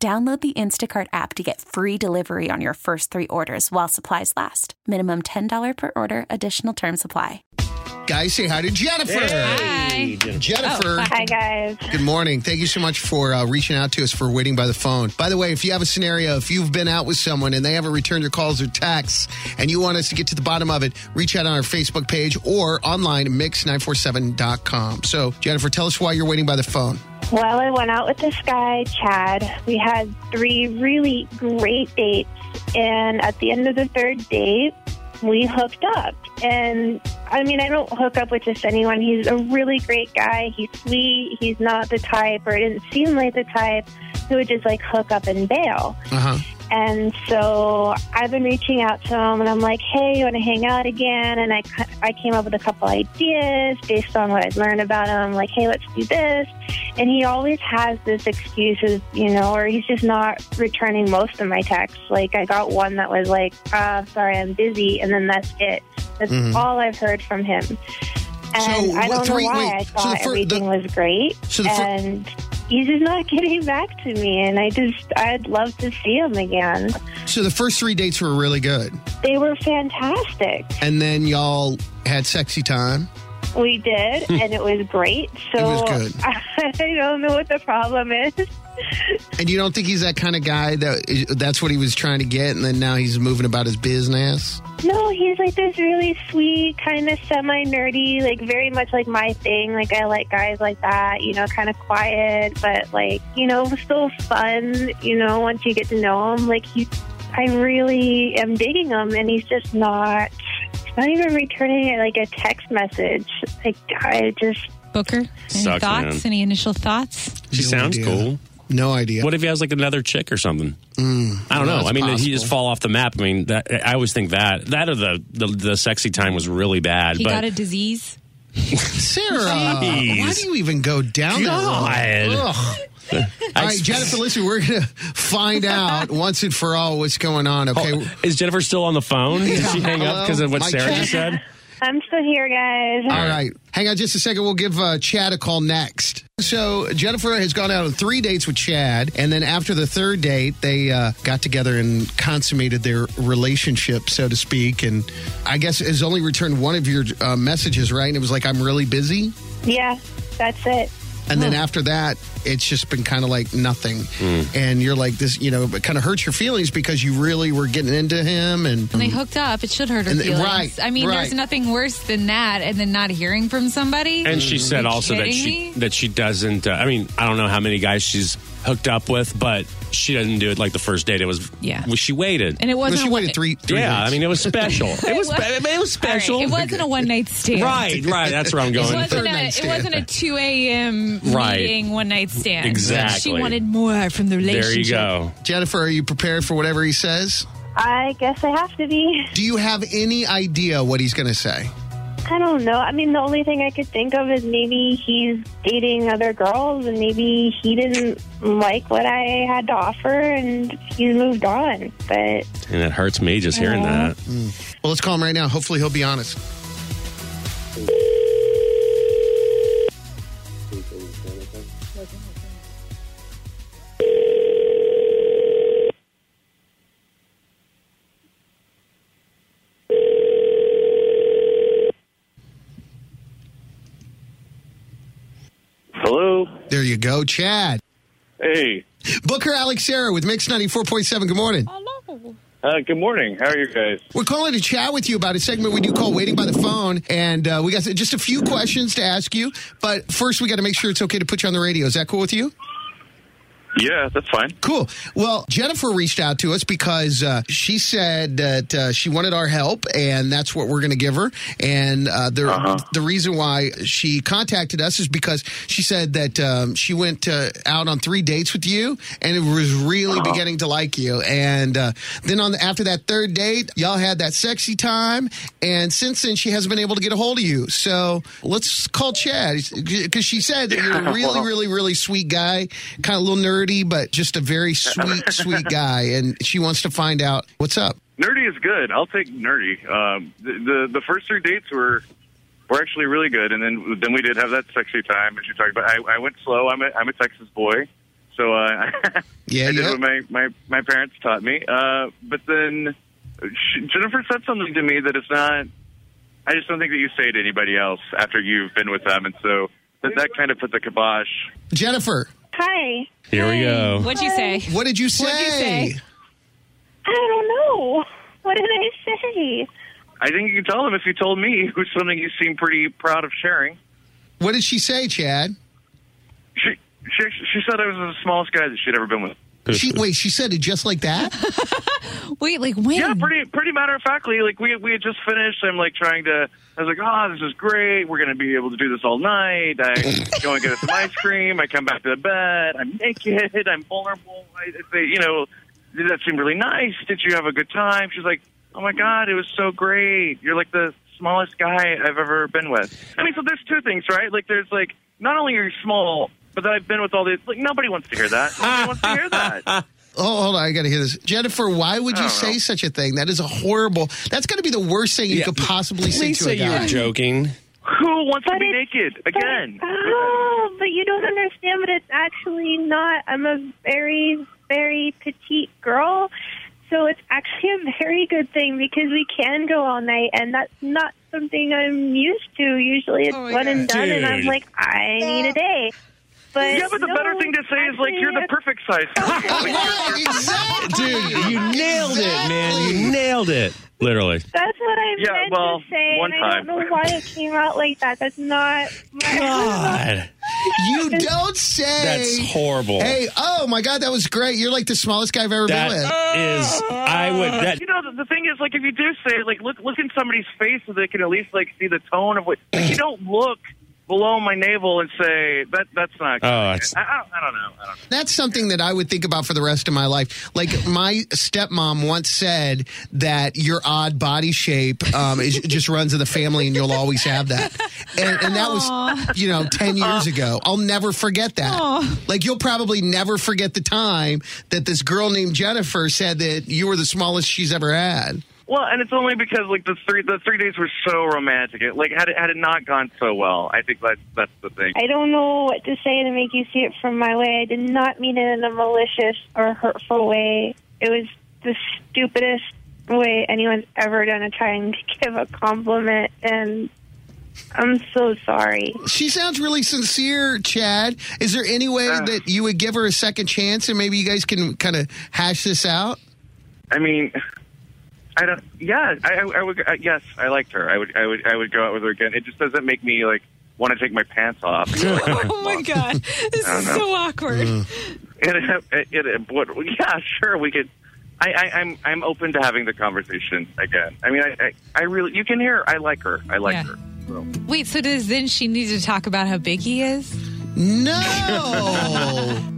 Download the Instacart app to get free delivery on your first three orders while supplies last. Minimum $10 per order, additional term supply. Guys, say hi to Jennifer. Hi. Jennifer. Hi, guys. Good morning. Thank you so much for uh, reaching out to us for waiting by the phone. By the way, if you have a scenario, if you've been out with someone and they haven't returned your calls or texts and you want us to get to the bottom of it, reach out on our Facebook page or online at mix947.com. So, Jennifer, tell us why you're waiting by the phone. Well, I went out with this guy, Chad. We had three really great dates. And at the end of the third date, we hooked up. And I mean, I don't hook up with just anyone. He's a really great guy. He's sweet. He's not the type, or it didn't seem like the type who would just like hook up and bail. Uh huh. And so I've been reaching out to him, and I'm like, "Hey, you want to hang out again?" And I, I came up with a couple ideas based on what I'd learned about him. Like, "Hey, let's do this," and he always has this excuses, you know, or he's just not returning most of my texts. Like, I got one that was like, uh, "Sorry, I'm busy," and then that's it. That's Mhm. all I've heard from him. And So, I don't three- know why. wait, I so thought the fir- everything the- was great, so the fir- and he's just not getting back to me. And I just, I'd love to see him again. So, the first three dates were really good. They were fantastic. And then y'all had sexy time. We did, and it was great. So It was good. I don't know what the problem is. And you don't think he's that kind of guy that that's what he was trying to get, and then now he's moving about his business? No, he's like this really sweet, kind of semi nerdy, like very much like my thing. Like I like guys like that, you know, kind of quiet, but like you know, still fun. You know, once you get to know him, like he, I really am digging him, and he's just not. He's not even returning like a text message. Like I just Booker, any Sucks, thoughts? man. Any initial thoughts? She No sounds idea. cool. No idea. What if he has like another chick or something? I don't well, know. I mean, he just fall off the map. I mean, that, I always think that that or the the, the sexy time was really bad. He but got a disease. Sarah, Jeez. why do you even go down God. that road? All right, Jennifer, listen, we're going to find out once and for all what's going on, okay? Oh, is Jennifer still on the phone? Did she hang Hello? up because of what Mic Sarah check. just said? I'm still here, guys. All right. Hang on just a second. We'll give uh, Chad a call next. So, Jennifer has gone out on three dates with Chad. And then after the third date, they uh, got together and consummated their relationship, so to speak. And I guess has only returned one of your uh, messages, right? And it was like, I'm really busy. Yeah, that's it. And then after that, it's just been kind of like nothing. And you're like, this, you know, it kind of hurts your feelings because you really were getting into him. And When they hooked up, it should hurt her And- feelings. right, I mean, right. there's nothing worse than that, and then not hearing from somebody. And she said you also that kidding she me? that she doesn't. Uh, I mean, I don't know how many guys she's hooked up with, but she doesn't do it like the first date. It was Yeah. well, she waited. and it well, wasn't. she a waited three, three yeah, dates. I mean, it was special. It was spe- it was All right, special. It wasn't a one night stand. Right, right. That's where I'm It going. wasn't, Third a, night it stand. wasn't a 2 a.m. Right. meeting, one night stand. Exactly. She wanted more from the relationship. There relationship. you go. Jennifer, are you prepared for whatever he says? I guess I have to be. Do you have any idea what he's going to say? I don't know. I mean, the only thing I could think of is maybe he's dating other girls and maybe he didn't like what I had to offer and he's moved on. But And it hurts me just hearing Yeah. that. Hmm. Well, let's call him right now. Hopefully, he'll be honest. You go, Chad. Hey. Booker Alex Sarah with Mix 94.7. Good morning. Uh, good morning. How are you guys? We're calling to chat with you about a segment we do called Waiting by the Phone. And uh, we got just a few questions to ask you. But first, we got to make sure it's okay to put you on the radio. Is that cool with you? Yeah, that's fine. Cool. Well, Jennifer reached out to us because uh, she said that uh, she wanted our help, and that's what we're going to give her. And uh, the Uh-huh. the reason why she contacted us is because she said that um, she went uh, out on three dates with you, and it was really Uh-huh. beginning to like you. And uh, then on the, after that third date, y'all had that sexy time, and since then she hasn't been able to get a hold of you. So let's call Chad because she said that you're a really, really, really sweet guy, kind of a little nerdy, but just a very sweet, sweet guy. And she wants to find out what's up. Nerdy is good. I'll take nerdy. Um, the, the the first three dates were were actually really good, and then then we did have that sexy time. As you talked about, I, I went slow. I'm a I'm a Texas boy, so uh, Yeah, I did yeah. what my, my my parents taught me. Uh, but then she, Jennifer said something to me that it's not. I just don't think that you say to anybody else after you've been with them, and so that that kind of puts a kibosh. Jennifer, Hi. Here we go. What'd you say? what did you say? What'd you say? I don't know. What did I say? I think you can tell them if you told me, it was something you seem pretty proud of sharing. What did she say, Chad? She she she said I was the smallest guy that she'd ever been with. She wait. She said it just like that. Wait, like when? Yeah, pretty pretty matter of factly. Like we we had just finished. I'm like trying to. I was like, oh, this is great. We're gonna be able to do this all night. I go and get us some ice cream. I come back to the bed. I'm naked. I'm vulnerable. I I say, you know, did that seem really nice. Did you have a good time? She's like, oh my god, it was so great. You're like the smallest guy I've ever been with. I mean, so there's two things, right? Like there's like not only are you small, but that I've been with all these. Like nobody wants to hear that. Nobody wants to hear that. Oh, hold on. I got to hear this. Jennifer, why would you say know. such a thing? That is a horrible. That's going to be the worst thing you Yeah, could possibly say Please to say a you guy. were joking. Who wants to be naked again? But, oh, but you don't understand. But it's actually not. I'm a very, very petite girl, so it's actually a very good thing because we can go all night, and that's not something I'm used to. Usually, it's Oh my one and God. done, and I'm like, I need a day. But Yeah, but the no, better thing to say is like you're the perfect size. for me. Like, you're- Right, exactly. Dude, you nailed it, man. You nailed it. Literally. That's what I Yeah, meant well, to say, one and I don't know why it came out like that. That's not. My, God. You don't say. That's horrible. Hey, oh my God, that was great. You're like the smallest guy I've ever That been with. is, I would, that, You know, the, the thing is, like, if you do say like, look, look in somebody's face so they can at least like see the tone of what. Like, you don't look below my navel and say that. That's not. Oh, that's- I, I, don't, I don't know. I don't know. That's something that I would think about for the rest of my life. Like my stepmom once said that your odd body shape um, is, just runs in the family, and you'll always have that. And, and that was, you know, ten years ago. I'll never forget that. Like you'll probably never forget the time that this girl named Jennifer said that you were the smallest she's ever had. Well, and it's only because like the three the three days were so romantic. It, like had it had it not gone so well, I think that's that's the thing. I don't know what to say to make you see it from my way. I did not mean it in a malicious or hurtful way. It was the stupidest way anyone's ever done to try and give a compliment, and I'm so sorry. She sounds really sincere, Chad. Is there any way Uh. that you would give her a second chance, and maybe you guys can kind of hash this out? I mean, I don't. Yeah, I, I, I would. Uh, yes, I liked her. I would. I would. I would go out with her again. It just doesn't make me like want to take my pants off. Oh my god, this is know. so awkward. It, it, it, what, yeah, sure, we could. I, I, I'm I'm open to having the conversation again. I mean, I, I, I really, you can hear. I like her. I like Yeah. her. So. Wait, so does then she need to talk about how big he is? No.